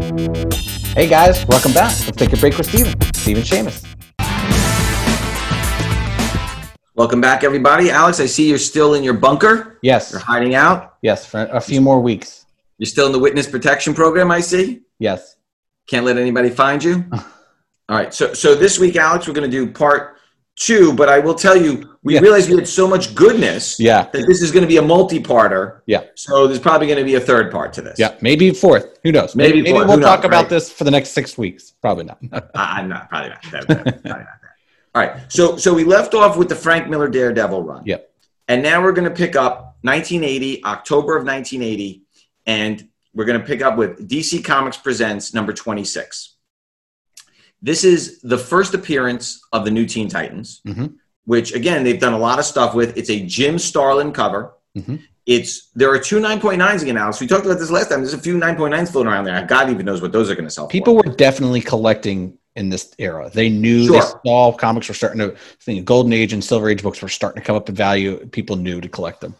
Hey guys, welcome back. Let's take a break with Steven. Steven Seamus. Welcome back, everybody. Alex, I see you're still in your bunker. Yes. You're hiding out. Yes, for a few more weeks. You're still in the witness protection program, I see. Yes. Can't let anybody find you. All right. So, so this week, Alex, we're going to do part two, but I will tell you, we Yeah. realized we had so much goodness Yeah. that this is going to be a multi-parter. Yeah. So there's probably going to be a third part to this. Yeah. Maybe fourth. Who knows? Maybe maybe fourth. we'll Who talk knows, about right? this for the next six weeks. Probably not. I'm not probably not. That- that- probably not. All right. So so we left off with the Frank Miller Daredevil run. Yep. And now we're going to pick up 1980, October of 1980, and we're going to pick up with DC Comics Presents number 26. This is the first appearance of the new Teen Titans, Mhm. which again they've done a lot of stuff with. It's a Jim Starlin cover. Mhm. It's there are two 9.9s again, Alex. We talked about this last time. There's a few 9.9s floating around there. God even knows what those are going to sell. for. People were definitely collecting in this era. They knew Sure. they saw comics were starting to think Golden Age and Silver Age books were starting to come up in value. People knew to collect them.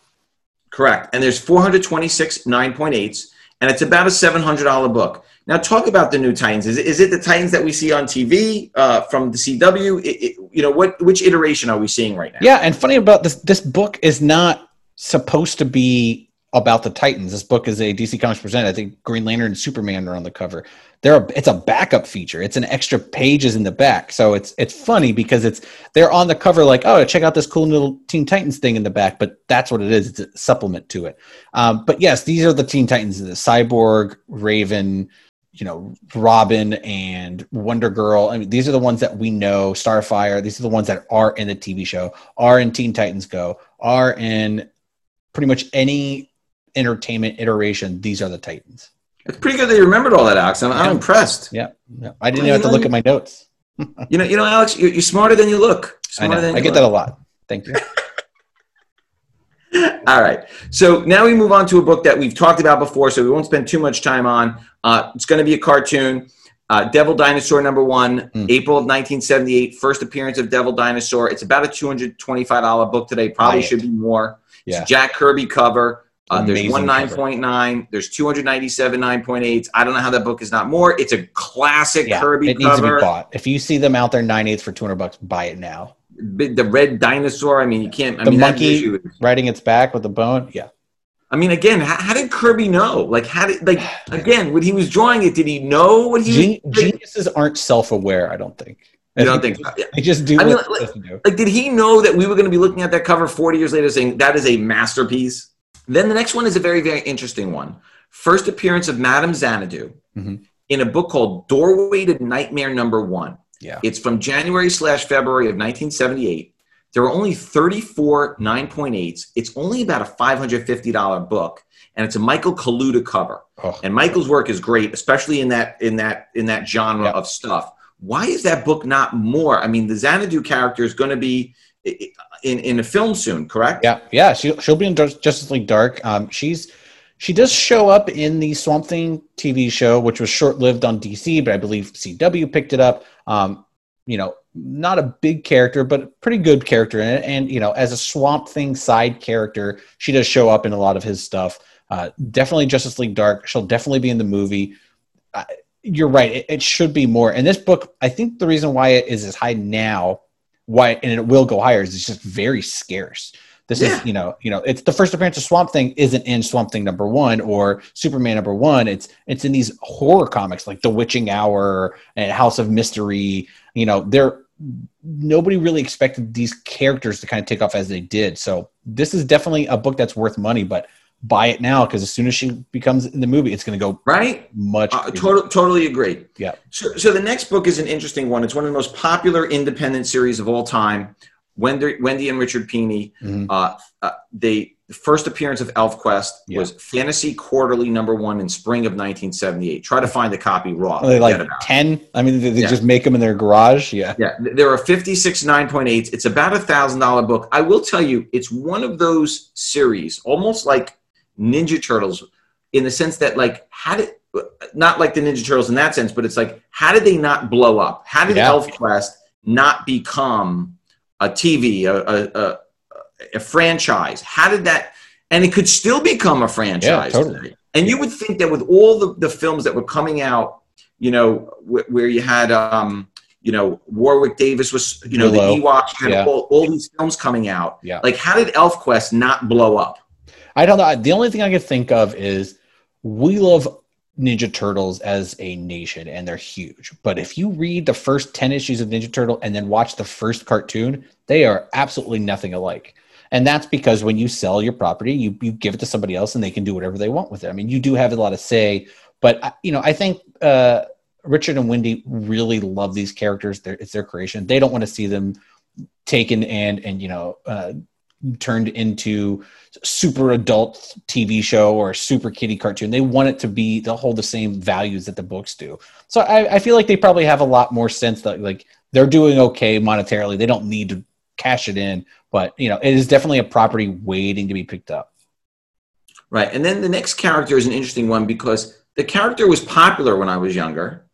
Correct. And there's 426 9.8s, and it's about a $700 book. Now, talk about the new Titans. Is it, is it the Titans that we see on TV uh, from the CW? It, it- you know, what which iteration are we seeing right now? Yeah, and funny about this, this book is not supposed to be about the Titans. This book is a DC Comics present. I think Green Lantern and Superman are on the cover. They're a, it's a backup feature. It's an extra pages in the back. So it's it's funny because it's they're on the cover like oh check out this cool little Teen Titans thing in the back, but that's what it is. It's a supplement to it. Um, but yes, these are the Teen Titans: the Cyborg, Raven, you know, Robin and Wonder Girl. I mean, these are the ones that we know. Starfire. These are the ones that are in the TV show, are in Teen Titans Go, are in pretty much any entertainment iteration. These are the Titans. It's pretty good that you remembered all that, Alex. I'm, I'm impressed. Yeah, yeah. I didn't even have to look at my notes. You know, you know, Alex, you're, you're smarter than you look. I know. than I get look. that a lot. Thank you. All right. So now we move on to a book that we've talked about before, so we won't spend too much time on. Uh, it's going to be a cartoon. Uh, Devil Dinosaur number one, Mm. April of 1978, first appearance of Devil Dinosaur. It's about a $225 book today. Probably should be more. Yeah. It's Jack Kirby cover. Uh, there's one 9.9. There's 297 9.8s. I don't know how that book is not more. It's a classic Yeah, Kirby it needs to be bought. If you see them out there nine eighths for two hundred bucks, buy it now. The red dinosaur. I mean, you can't. I The mean, that monkey is- riding its back with the bone. Yeah. I mean, again, how, how did Kirby know? Like, how did like again when he was drawing it? Did he know what he Gen- was? geniuses aren't self-aware. I don't think. You don't think? Yeah. They just do I mean, like- do. Like, did he know that we were going to be looking at that cover 40 years later saying that is a masterpiece? Then the next one is a very, very interesting one. First appearance of Madame Xanadu Mhm. in a book called Doorway to Nightmare Number One. Yeah. It's from January slash February of 1978. There are only 34 9.8s. It's only about a $550 book, and it's a Michael Kaluta cover. Oh. And Michael's work is great, especially in that in that in that genre Yeah. of stuff. Why is that book not more? I mean, the Xanadu character is going to be in in a film soon, correct? Yeah, yeah, she'll she'll be in Justice League Dark. Um, she's she does show up in the Swamp Thing TV show, which was short lived on DC, but I believe CW picked it up. Um, you know, not a big character, but a pretty good character in it. And you know, as a Swamp Thing side character, she does show up in a lot of his stuff. Uh, definitely Justice League Dark. She'll definitely be in the movie. Uh, you're right. It, it should be more. And this book, I think the reason why it is as high now, why and it will go higher is it's just very scarce. This Yeah. is, you know, you know, it's the first appearance of Swamp Thing isn't in Swamp Thing number one or Superman number one. It's it's in these horror comics like The Witching Hour and House of Mystery. You know, they're nobody really expected these characters to kind of take off as they did. So this is definitely a book that's worth money, but buy it now because as soon as she becomes in the movie, it's going to go Right? much. Uh, totally agree. Yeah. So, so the next book is an interesting one. It's one of the most popular independent series of all time. Wendy, Wendy and Richard Pini. Mhm. Uh, uh, they the first appearance of ElfQuest Yeah. was Fantasy Quarterly number one in spring of 1978. Try to find the copy raw. Are they like 10? I mean, they, they Yeah. just make them in their garage. Yeah. Yeah, th- there are 56 9.8s. It's about a thousand dollar book. I will tell you, it's one of those series, almost like Ninja Turtles, in the sense that, like, how did not like the Ninja Turtles in that sense, but it's like, how did they not blow up? How did Yeah. ElfQuest not become a TV, a, a, a, a franchise? How did that? And it could still become a franchise. Yeah, totally. And you would think that with all the, the films that were coming out, you know, wh- where you had, um, you know, Warwick Davis was, you know, Willow. the Ewok had Yeah. all, all these films coming out. Yeah. Like, how did ElfQuest not blow up? I don't know. The only thing I can think of is we love Ninja Turtles as a nation and they're huge. But if you read the first 10 issues of Ninja Turtle and then watch the first cartoon, they are absolutely nothing alike. And that's because when you sell your property, you, you give it to somebody else and they can do whatever they want with it. I mean, you do have a lot of say, but I- you know, I think uh, Richard and Wendy really love these characters. They're, it's their creation. They don't want to see them taken and and you know uh, turned into super adult TV show or super kiddie cartoon. They want it to be they'll hold the same values that the books do. So I, I feel like they probably have a lot more sense that like they're doing okay monetarily. They don't need to cash it in, but you know it is definitely a property waiting to be picked up. Right. And then the next character is an interesting one because the character was popular when I was younger.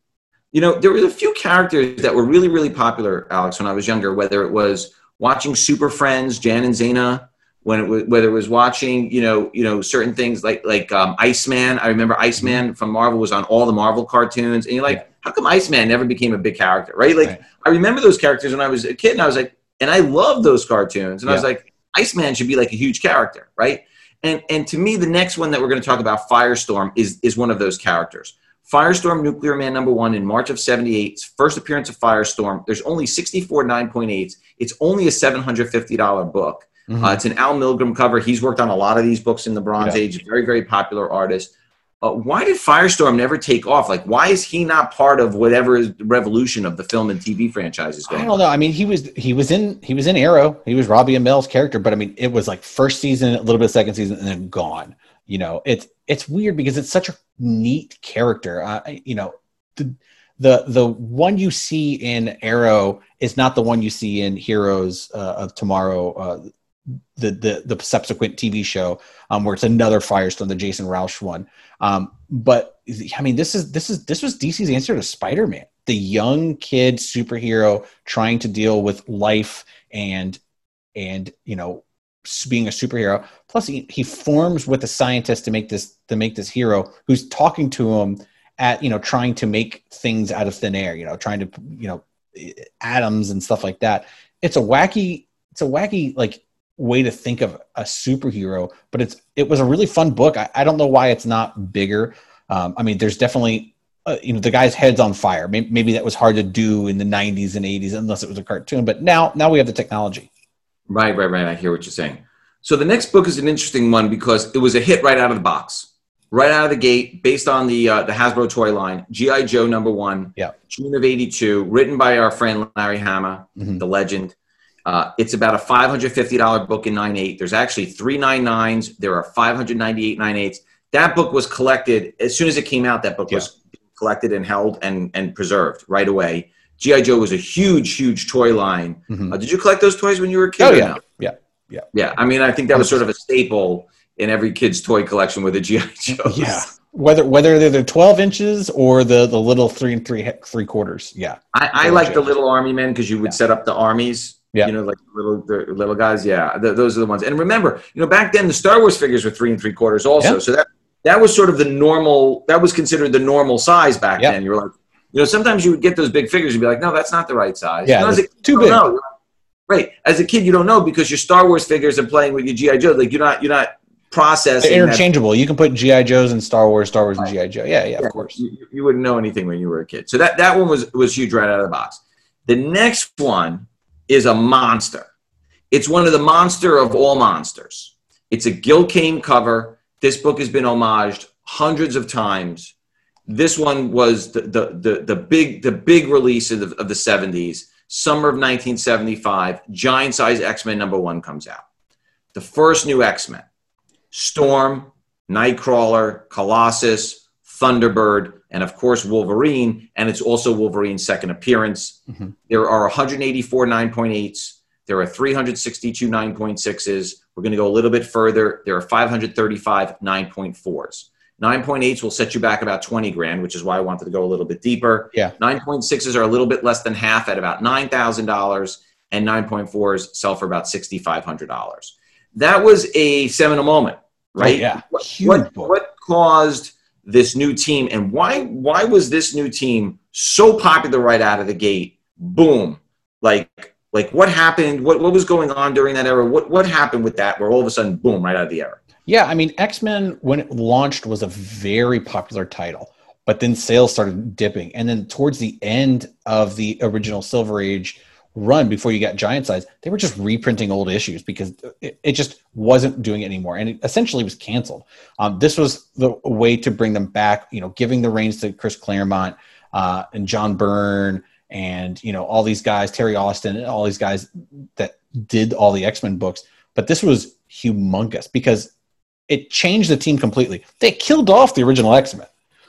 You know, there were a few characters that were really, really popular, Alex, when I was younger, whether it was watching Super Friends, Jan and Zena, when it was, whether it was watching, you know, you know, certain things like like um, Iceman. I remember Iceman from Marvel was on all the Marvel cartoons, and you're like, how come Iceman never became a big character, right? Like, Right. I remember those characters when I was a kid, and I was like, and I loved those cartoons, and I was Yeah. like, Iceman should be like a huge character, right? And and to me, the next one that we're going to talk about, Firestorm, is is one of those characters. Firestorm, Nuclear Man number one in March of '78. First appearance of Firestorm. There's only 64 9.8s. It's only a $750 book. Mhm. Uh, it's an Al Milgrom cover. He's worked on a lot of these books in the Bronze Yeah. Age. Very very popular artist. Uh, why did Firestorm never take off? Like, why is he not part of whatever revolution of the film and TV franchises I going? I don't on? know. I mean, he was he was in he was in Arrow. He was Robbie Amell's character, but I mean, it was like first season, a little bit of second season, and then gone. You know, it's it's weird because it's such a neat character. Uh, you know, the the the one you see in Arrow is not the one you see in Heroes uh, of Tomorrow. Uh, the, the the subsequent TV show, um, where it's another Firestone, the Jason Rusch one. Um, but I mean, this is this is this was DC's answer to Spider Man, the young kid superhero trying to deal with life and and you know being a superhero. Plus, he, he forms with a scientist to make this to make this hero who's talking to him at you know trying to make things out of thin air. You know, trying to you know atoms and stuff like that. It's a wacky. It's a wacky like way to think of a superhero, but it's it was a really fun book. I, I don't know why it's not bigger. Um, I mean, there's definitely uh, you know the guy's head's on fire. Maybe, maybe that was hard to do in the 90s and 80s unless it was a cartoon. But now now we have the technology. Right, right, right. I hear what you're saying. So the next book is an interesting one because it was a hit right out of the box, right out of the gate, based on the uh, the Hasbro toy line, GI Joe number one, Yeah. June of '82, written by our friend Larry Hama, Mhm. the legend. Uh, it's about a $550 book in 9.8. There's actually three 9.9s. There are 598 9.8s. That book was collected as soon as it came out. That book was collected and held and, and preserved right away. GI Joe was a huge, huge toy line. Mhm. Uh, did you collect those toys when you were a kid? Oh yeah, no? yeah, Yeah, I mean, I think that was sort of a staple in every kid's toy collection with a GI Joe. yeah. Whether whether they're the 12 inches or the the little three and three three quarters. Yeah, I, I like the little army men because you would Yeah. set up the armies. Yeah. You know, like little the little guys. Yeah, th those are the ones. And remember, you know, back then the Star Wars figures were three and three quarters also. Yeah. So that that was sort of the normal. That was considered the normal size back Yeah. then. You were like, you know, sometimes you would get those big figures and be like, no, that's not the right size. Yeah, You know, as a kid, too big. know. Right. As a kid, you don't know because your Star Wars figures are playing with your GI Joe. Like you're not you're not processing. they're that- interchangeable. You can put GI Joes and Star Wars, Star Wars and GI Joe. Yeah, yeah, Yeah, of course. You, you wouldn't know anything when you were a kid. So that, that one was, was huge right out of the box. The next one is a monster. It's one of the monster of all monsters. It's a Gil Kane cover. This book has been homaged hundreds of times. This one was the, the, the, the big the big release of the, of the 70s, summer of 1975. Giant size X Men number one comes out. The first new X Men Storm, Nightcrawler, Colossus, Thunderbird, and of course Wolverine. And it's also Wolverine's second appearance. Mhm. There are 184 9.8s. There are 362 9.6s. We're going to go a little bit further. There are 535 9.4s. 9.8s will set you back about 20 grand, which is why I wanted to go a little bit deeper. Yeah. 9.6s are a little bit less than half at about $9,000, and 9.4s sell for about $6,500. That was a seminal moment, right? Oh, yeah. What, what, what caused this new team, and why why was this new team so popular right out of the gate? Boom! Like like what happened? What what was going on during that era? What what happened with that? Where all of a sudden, boom! Right out of the era. Yeah, I mean, X Men when it launched was a very popular title, but then sales started dipping, and then towards the end of the original Silver Age run, before you got Giant Size, they were just reprinting old issues because it, it just wasn't doing it anymore, and it essentially was canceled. Um, this was the way to bring them back, you know, giving the reins to Chris Claremont uh, and John Byrne and you know all these guys, Terry Austin, and all these guys that did all the X Men books. But this was humongous because it changed the team completely. They killed off the original X Men.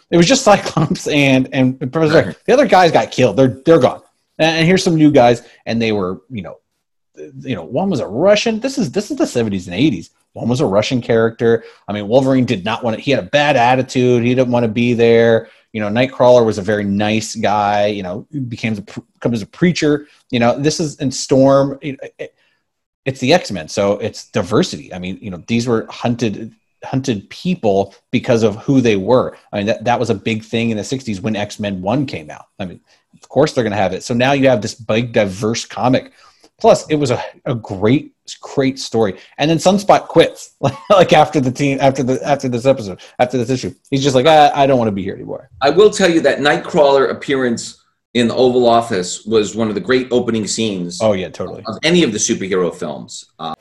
It was just Cyclops and and Professor X. The other guys got killed. They're they're gone. And here's some new guys, and they were you know, you know, one was a Russian. This is this is the 70s and 80s. One was a Russian character. I mean, Wolverine did not want to. He had a bad attitude. He didn't want to be there. You know, Nightcrawler was a very nice guy. You know, became a, becomes a preacher. You know, this is in Storm. It, it, it's the X-Men, so it's diversity. I mean, you know, these were hunted hunted people because of who they were. I mean, that, that was a big thing in the 60s when X-Men 1 came out. I mean, of course they're going to have it. So now you have this big diverse comic. Plus, it was a, a great great story. And then Sunspot quits like after the team after the after this episode, after this issue. He's just like, I, I don't want to be here anymore. I will tell you that Nightcrawler appearance in the Oval Office was one of the great opening scenes. Oh yeah, totally. Of any of the superhero films. Uh,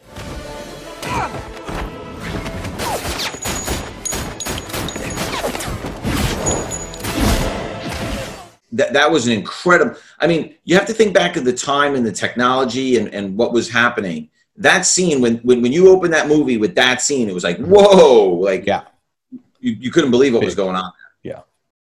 that, that was an incredible i mean you have to think back of the time and the technology and, and what was happening that scene when, when when you open that movie with that scene it was like whoa like yeah you, you couldn't believe what was going on yeah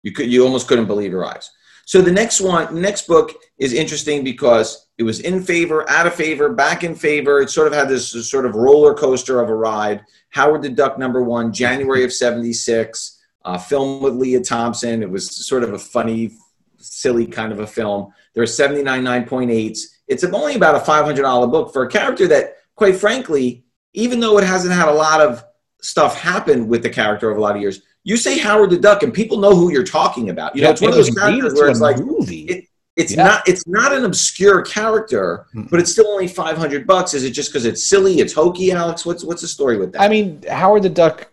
you could you almost couldn't believe your eyes so the next one, next book is interesting because it was in favor, out of favor, back in favor. It sort of had this sort of roller coaster of a ride. Howard the Duck, number one, January of '76, uh, film with Lea Thompson. It was sort of a funny, silly kind of a film. There are 79 9.8s. It's only about a $500 book for a character that, quite frankly, even though it hasn't had a lot of stuff happen with the character over a lot of years, you say Howard the Duck, and people know who you're talking about. You know, it's one of those characters where it's like it, it's yeah. not it's not an obscure character, but it's still only five hundred bucks. Is it just because it's silly? It's hokey, Alex? What's what's the story with that? I mean, Howard the Duck.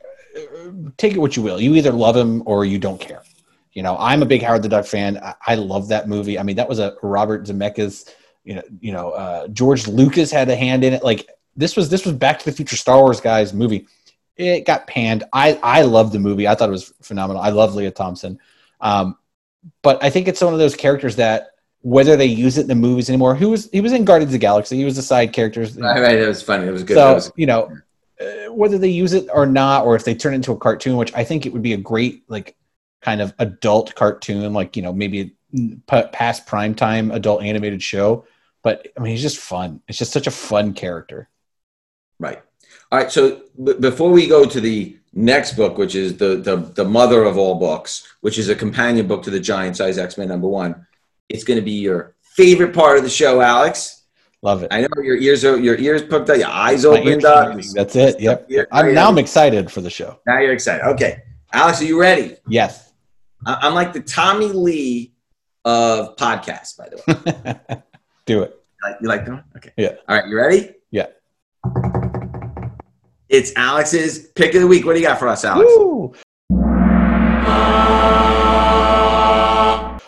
Take it what you will. You either love him or you don't care. You know, I'm a big Howard the Duck fan. I, I love that movie. I mean, that was a Robert Zemeckis. You know, you know, uh, George Lucas had a hand in it. Like this was this was Back to the Future Star Wars guys movie it got panned. I I love the movie. I thought it was phenomenal. I love Lea Thompson, um, but I think it's one of those characters that whether they use it in the movies anymore. Who was he was in Guardians of the Galaxy? He was a side character. Right, right. It was funny. It was good. So was, you know, uh, whether they use it or not, or if they turn it into a cartoon, which I think it would be a great like kind of adult cartoon, like you know maybe past prime time adult animated show. But I mean, he's just fun. It's just such a fun character. Right. All right. So b- before we go to the next book, which is the, the the mother of all books, which is a companion book to the Giant Size X Men number one, it's going to be your favorite part of the show, Alex. Love it. I know your ears are your ears poked out, your eyes My opened up. That's it. Yep. I'm now I'm excited for the show. Now you're excited. Okay, Alex, are you ready? Yes. I'm like the Tommy Lee of podcasts, by the way. Do it. You like that? Okay. Yeah. All right. You ready? It's Alex's pick of the week. What do you got for us, Alex? Woo!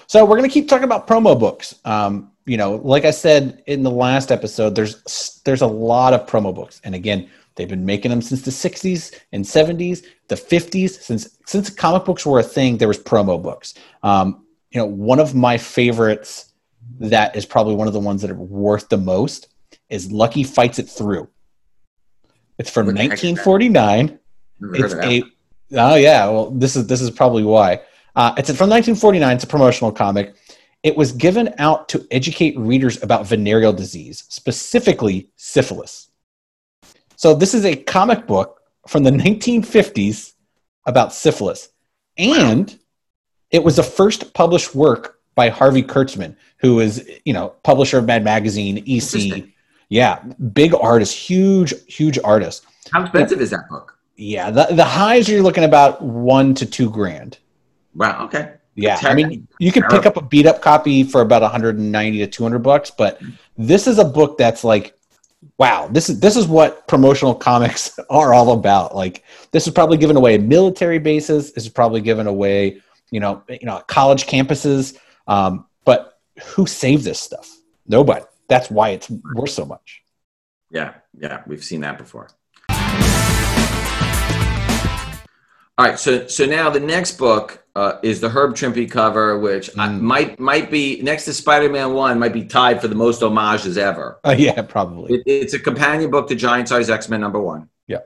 So we're going to keep talking about promo books. Um, you know, like I said in the last episode, there's there's a lot of promo books, and again, they've been making them since the '60s and '70s, the '50s. Since since comic books were a thing, there was promo books. Um, you know, one of my favorites that is probably one of the ones that are worth the most is Lucky Fights It Through. It's from 1949. It's a oh yeah. Well, this is this is probably why. Uh, it's from 1949. It's a promotional comic. It was given out to educate readers about venereal disease, specifically syphilis. So this is a comic book from the 1950s about syphilis, and it was the first published work by Harvey Kurtzman, who is you know publisher of Mad Magazine, EC. Yeah, big artist, huge, huge artist. How expensive is that book? Yeah, the, the highs you're looking about one to two grand. Wow. Okay. Yeah, I mean, you can pick up a beat up copy for about 190 to 200 bucks, but this is a book that's like, wow, this is this is what promotional comics are all about. Like, this is probably given away military bases. This is probably given away, you know, you know, college campuses. Um, but who saved this stuff? Nobody. That's why it's worth so much. Yeah, yeah, we've seen that before. All right, so so now the next book uh, is the Herb Trimpe cover, which I, Mm. might might be next to Spider-Man One, might be tied for the most homages ever. Uh, yeah, probably. It, it's a companion book to Giant Size X-Men number one. Yeah.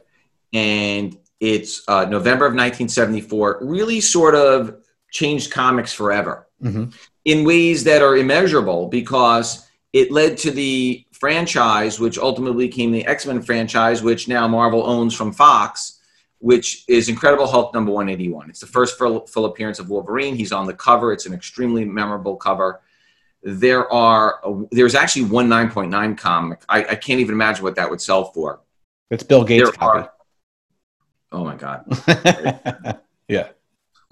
and it's uh, November of 1974. Really, sort of changed comics forever hmm in ways that are immeasurable because it led to the franchise, which ultimately became the X Men franchise, which now Marvel owns from Fox, which is Incredible Hulk number 181. It's the first full, full appearance of Wolverine. He's on the cover, it's an extremely memorable cover. There are there's actually one 9.9 comic. I, I can't even imagine what that would sell for. It's Bill Gates There copy. are, oh my god, yeah.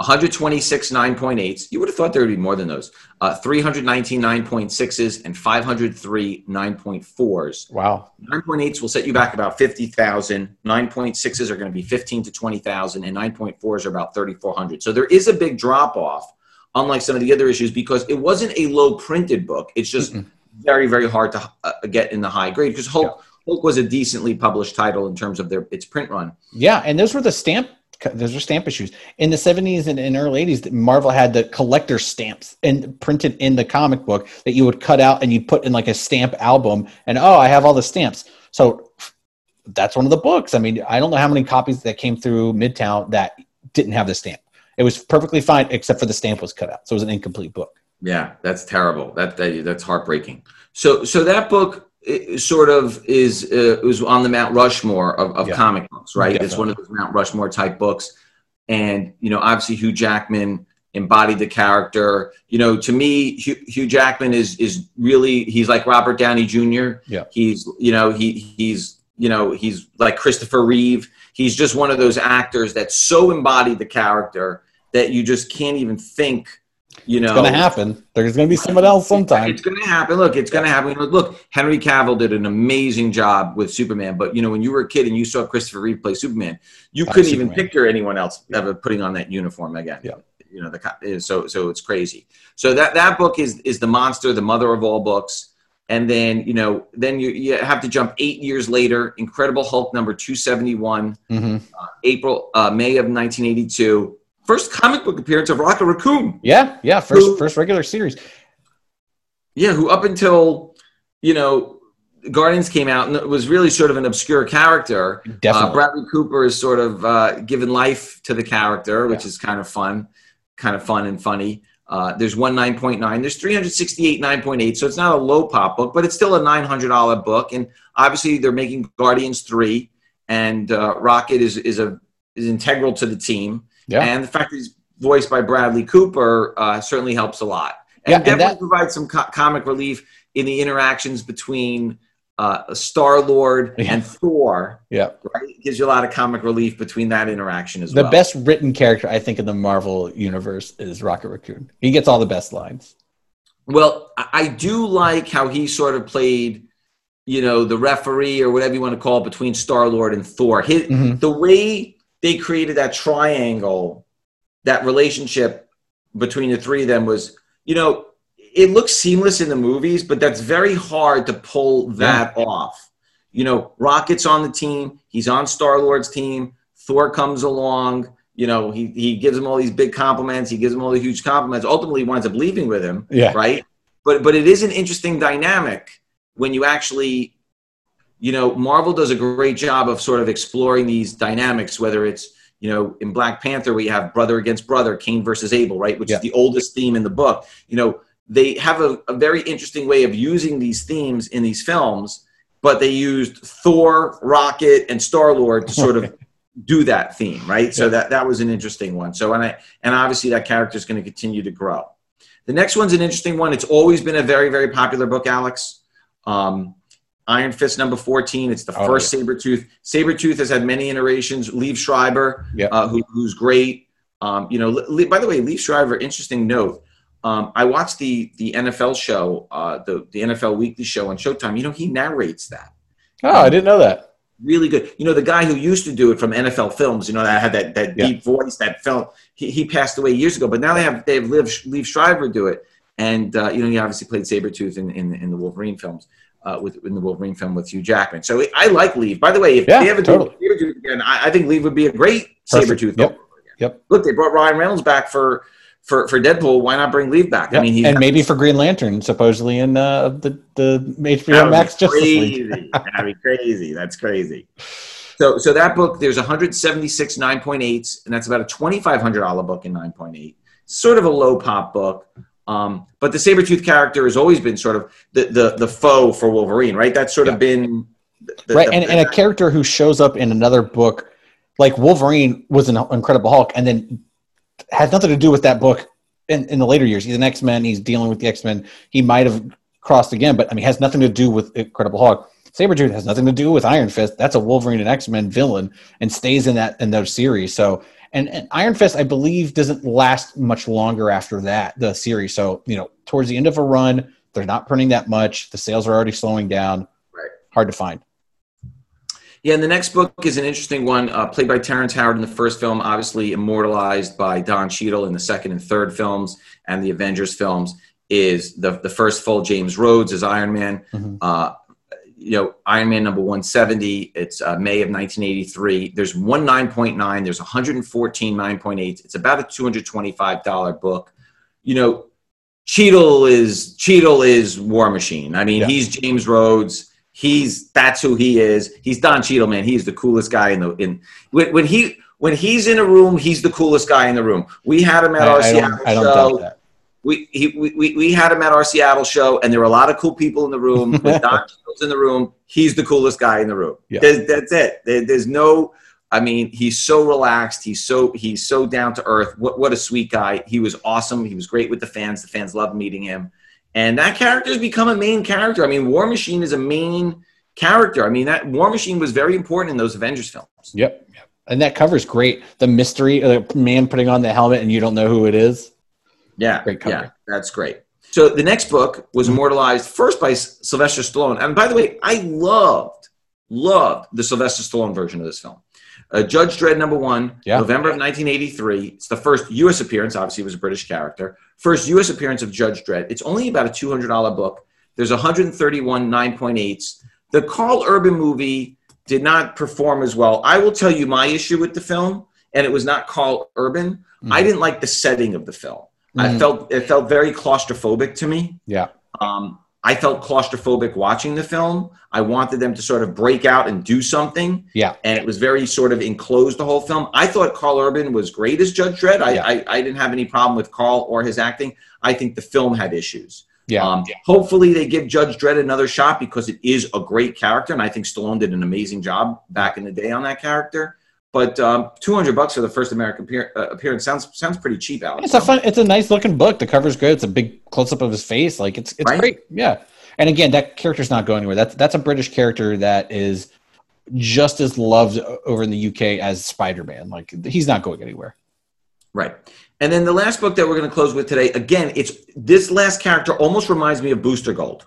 126 9.8s. You would have thought there would be more than those. Uh, 319 9.6s and 503 9.4s. Wow. 9.8s will set you back about 50,000. 9.6s are going to be 15 to 20,000 and 9.4s are about 3,400. So there is a big drop off unlike some of the other issues because it wasn't a low printed book. It's just Mm-mm. very very hard to uh, get in the high grade because Hulk Hulk was a decently published title in terms of their its print run. Yeah, and those were the stamp. Those were stamp issues in the '70s and, and early '80s. Marvel had the collector stamps and printed in the comic book that you would cut out and you'd put in like a stamp album. And oh, I have all the stamps. So that's one of the books. I mean, I don't know how many copies that came through Midtown that didn't have the stamp. It was perfectly fine, except for the stamp was cut out, so it was an incomplete book. Yeah, that's terrible. That, that that's heartbreaking. So so that book sort of is uh, was on the Mount Rushmore of, of Yeah. comic books, right? It's one of those Mount Rushmore type books, and you know, obviously Hugh Jackman embodied the character. You know, to me, Hugh, Hugh Jackman is is really he's like Robert Downey Jr. Yeah. he's you know he he's you know he's like Christopher Reeve. He's just one of those actors that so embodied the character that you just can't even think. You know, It's going to happen. There's going to be someone else sometime. it's going to happen. Look, it's going to happen. Look, look, Henry Cavill did an amazing job with Superman, but you know, when you were a kid and you saw Christopher Reeve play Superman, you Uh, couldn't even Superman. picture anyone else Yeah. ever putting on that uniform again. Yeah. You know, the so so it's crazy. So that that book is is the monster, the mother of all books. And then you know, then you you have to jump eight years later. Incredible Hulk number two seventy one, hmm April uh, May of nineteen eighty two. First comic book appearance of Rocket Raccoon. Yeah, yeah. First, Who- first regular series. Yeah, who up until you know Guardians came out and it was really sort of an obscure character. Uh, Bradley Cooper is sort of uh, given life to the character, which Yeah. is kind of fun, kind of fun and funny. Uh, there's one 9.9. There's 368 9.8. So it's not a low pop book, but it's still a $900 book. And obviously, they're making Guardians 3, and uh, Rocket is, is, a, is integral to the team. Yeah. And the fact that he's voiced by Bradley Cooper uh, certainly helps a lot. And Yeah, and definitely that- provides some co- comic relief in the interactions between uh, Star Lord Yeah. and Thor. Yeah. Right? Gives you a lot of comic relief between that interaction as The well. The best written character I think in the Marvel universe is Rocket Raccoon. He gets all the best lines. Well, I do like how he sort of played, you know, the referee or whatever you want to call it between Star Lord and Thor. His, Mhm. The way they created that triangle, that relationship between the three of them was, you know, it looks seamless in the movies, but that's very hard to pull that off. You know, Rocket's on the team, he's on Star Lord's team, Thor comes along. You know, he, he gives him all these big compliments. He gives him all the huge compliments. Ultimately, winds up leaving with him Yeah. right? But but it is an interesting dynamic when you actually, you know, Marvel does a great job of sort of exploring these dynamics, whether it's you know in Black Panther you have brother against brother, Cain versus Abel, right, which Yeah. is the oldest theme in the book. You know, they have a, a very interesting way of using these themes in these films, but they used Thor, Rocket, and Star Lord to sort of do that theme, right? So Yeah. that that was an interesting one. So and I and obviously that character is going to continue to grow. The next one's an interesting one. It's always been a very, very popular book, Alex. Um, Iron Fist number 14. It's the Oh, first Sabretooth. Sabretooth has had many iterations. Liev Schreiber, Yeah. uh, who, who's great. Um, you know, Le- by the way, Liev Schreiber, interesting note. Um, I watched the the NFL show, uh, the the NFL Weekly show on Showtime. You know, he narrates that Oh, I didn't know that. really good. You know, the guy who used to do it from NFL Films, you know, that had that, that Yeah. deep voice, that film, he, he passed away years ago. But now they have they have Liev, Liev Schreiber do it, and uh, you know, he obviously played Sabretooth in, in in the Wolverine films. Uh, with in the Wolverine film with Hugh Jackman, so I like Liev. By the way, if Yeah, they ever totally. do Sabretooth again, I, I think Liev would be a great Perfect. Sabretooth. Yep. Yep. Look, they brought Ryan Reynolds back for for for Deadpool. Why not bring Liev back? I mean, he's and maybe for Green Lantern, supposedly in uh, the the HBO Max Justice League. crazy. That'd be crazy. That's crazy. So, so that book, there's 176 9.8s, and that's about a $2,500 book in 9.8. Sort of a low pop book. Um, but the Sabretooth character has always been sort of the, the, the foe for Wolverine, right? That's sort Yeah. of been. The, right, the- and, and a character who shows up in another book, like Wolverine was an Incredible Hulk, and then has nothing to do with that book in, in the later years. He's an X Men. He's dealing with the X Men. He might have crossed again, but I mean, has nothing to do with Incredible Hulk. Sabretooth has nothing to do with Iron Fist. That's a Wolverine and X Men villain, and stays in that in those series. So, and, and Iron Fist, I believe, doesn't last much longer after that the series. So, you know, towards the end of a run, they're not printing that much. The sales are already slowing down. Right. Hard to find. Yeah, and the next book is an interesting one, uh, played by Terrence Howard in the first film, obviously immortalized by Don Cheadle in the second and third films, and the Avengers films. Is the the first full James Rhodes as Iron Man. Mhm. Uh, you know, Iron Man number 170. It's uh, May of 1983. There's one 9.9. There's 114 9.8. It's about a 225 dollar book. You know, Cheadle is Cheadle is War Machine. I mean, Yeah. he's James Rhodes. He's that's who he is. He's Don Cheadle, man. He's the coolest guy in the in when, when he when he's in a room. He's the coolest guy in the room. We had him at I, our I Seattle don't, I don't show. We, he, we, we, had him at our Seattle show, and there were a lot of cool people in the room. When Don in the room, he's the coolest guy in the room. Yeah. There's, that's it. There- there's no, I mean, he's so relaxed. He's so he's so down to earth. What what a sweet guy. He was awesome. He was great with the fans. The fans loved meeting him, and that character has become a main character. I mean, War Machine is a main character. I mean, that War Machine was very important in those Avengers films. Yep. yep. And that cover's great. The mystery, the man putting on the helmet and you don't know who it is. Yeah, Great cover. yeah, that's great. So the next book was immortalized first by Sylvester Stallone, and by the way, I loved, loved the Sylvester Stallone version of this film. Uh, Judge Dredd number one, Yeah. November of 1983. It's the first U.S. appearance. Obviously, it was a British character. First U.S. appearance of Judge Dredd. It's only about a $200 book. There's 131 9.8s. The Karl Urban movie did not perform as well. I will tell you my issue with the film, and it was not Karl Urban. I Mhm. didn't like the setting of the film. I Mhm. felt it felt very claustrophobic to me. Yeah. Um, I felt claustrophobic watching the film. I wanted them to sort of break out and do something. Yeah. And it was very sort of enclosed the whole film. I thought Karl Urban was great as Judge Dredd. I, Yeah. I, I didn't have any problem with Karl or his acting. I think the film had issues. Yeah. Um, yeah. hopefully they give Judge Dredd another shot because it is a great character, and I think Stallone did an amazing job back in the day on that character. But um, two hundred bucks for the first American appear- uh, appearance sounds sounds pretty cheap, Alex. it's a fun, it's a nice looking book. The cover's good. It's a big close up of his face. Like it's, it's Right. great. Yeah. And again, that character's not going anywhere. That's, that's a British character that is just as loved over in the UK as Spider Man. Like he's not going anywhere. Right. And then the last book that we're going to close with today, again, it's this last character almost reminds me of Booster Gold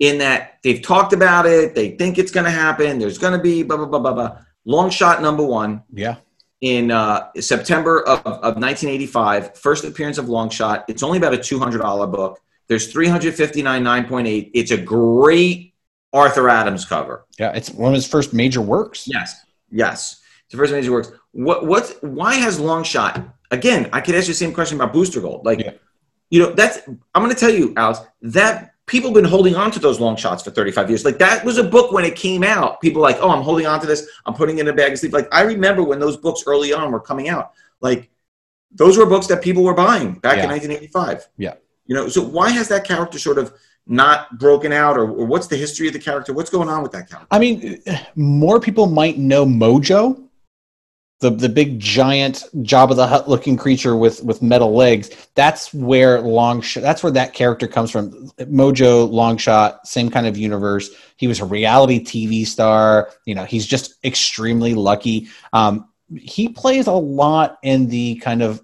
in that they've talked about it, they think it's going to happen, there's going to be blah, blah, blah, blah, blah. Long shot number one Yeah. in uh, September of, of 1985, first appearance of Long Shot. It's only about a $200 book. There's 359 9.8. It's a great Arthur Adams cover. Yeah. It's one of his first major works. Yes, yes. It's the first major works. What? What? Why has Long Shot? Again, I could ask you the same question about Booster Gold. Like, Yeah. you know, that's. I'm going to tell you, Alex, that people have been holding on to those long shots for 35 years. Like that was a book when it came out. People like, oh, I'm holding on to this. I'm putting it in a bag of sleep. Like I remember when those books early on were coming out. Like those were books that people were buying back in 1985. Yeah. You know, so why has that character sort of not broken out, or, or what's the history of the character? What's going on with that character? I mean, more people might know Mojo the the big giant Jabba the Hutt looking creature with with metal legs. That's where Longshot. That's where that character comes from. Mojo Longshot, same kind of universe. He was a reality TV star. You know, he's just extremely lucky. Um, he plays a lot in the kind of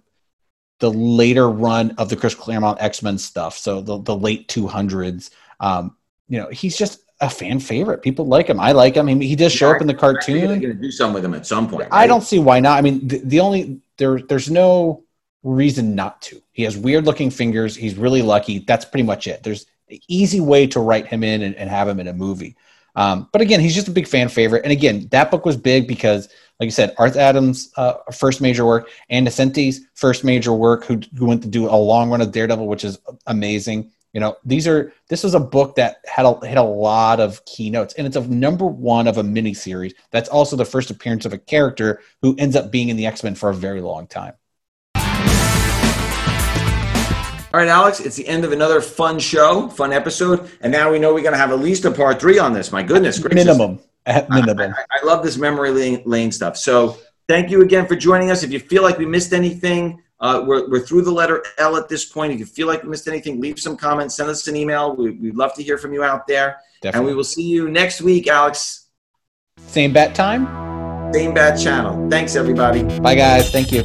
the later run of the Chris Claremont X Men stuff. So the the late two hundreds. Um, you know, he's just a fan favorite. People like him. I like him. He, he does show yeah, up in the cartoon. They're going to do something with him at some point. Right? I don't see why not. I mean, the, the, only there there's no reason not to. He has weird looking fingers. He's really lucky. That's pretty much it. There's an easy way to write him in and, and have him in a movie. Um, but again, he's just a big fan favorite. And again, that book was big because, like I said, Arth Adams' uh, first major work and Nocenti's first major work, who, who went to do a long run of Daredevil, which is amazing. You know, these are this was a book that had a, had a lot of keynotes, and it's a number one of a mini series. That's also the first appearance of a character who ends up being in the X Men for a very long time. All right, Alex, it's the end of another fun show, fun episode, and now we know we're going to have at least a part three on this. My goodness, gracious. minimum, at minimum. I, I, I love this memory lane, lane stuff. So, thank you again for joining us. If you feel like we missed anything uh, we're, we're through the letter L at this point. If you feel like we missed anything, leave some comments, send us an email. We, would love to hear from you out there. Definitely. And we will see you next week, Alex. Same bat time? Same bat channel. Thanks, everybody. Bye, guys. Thank you.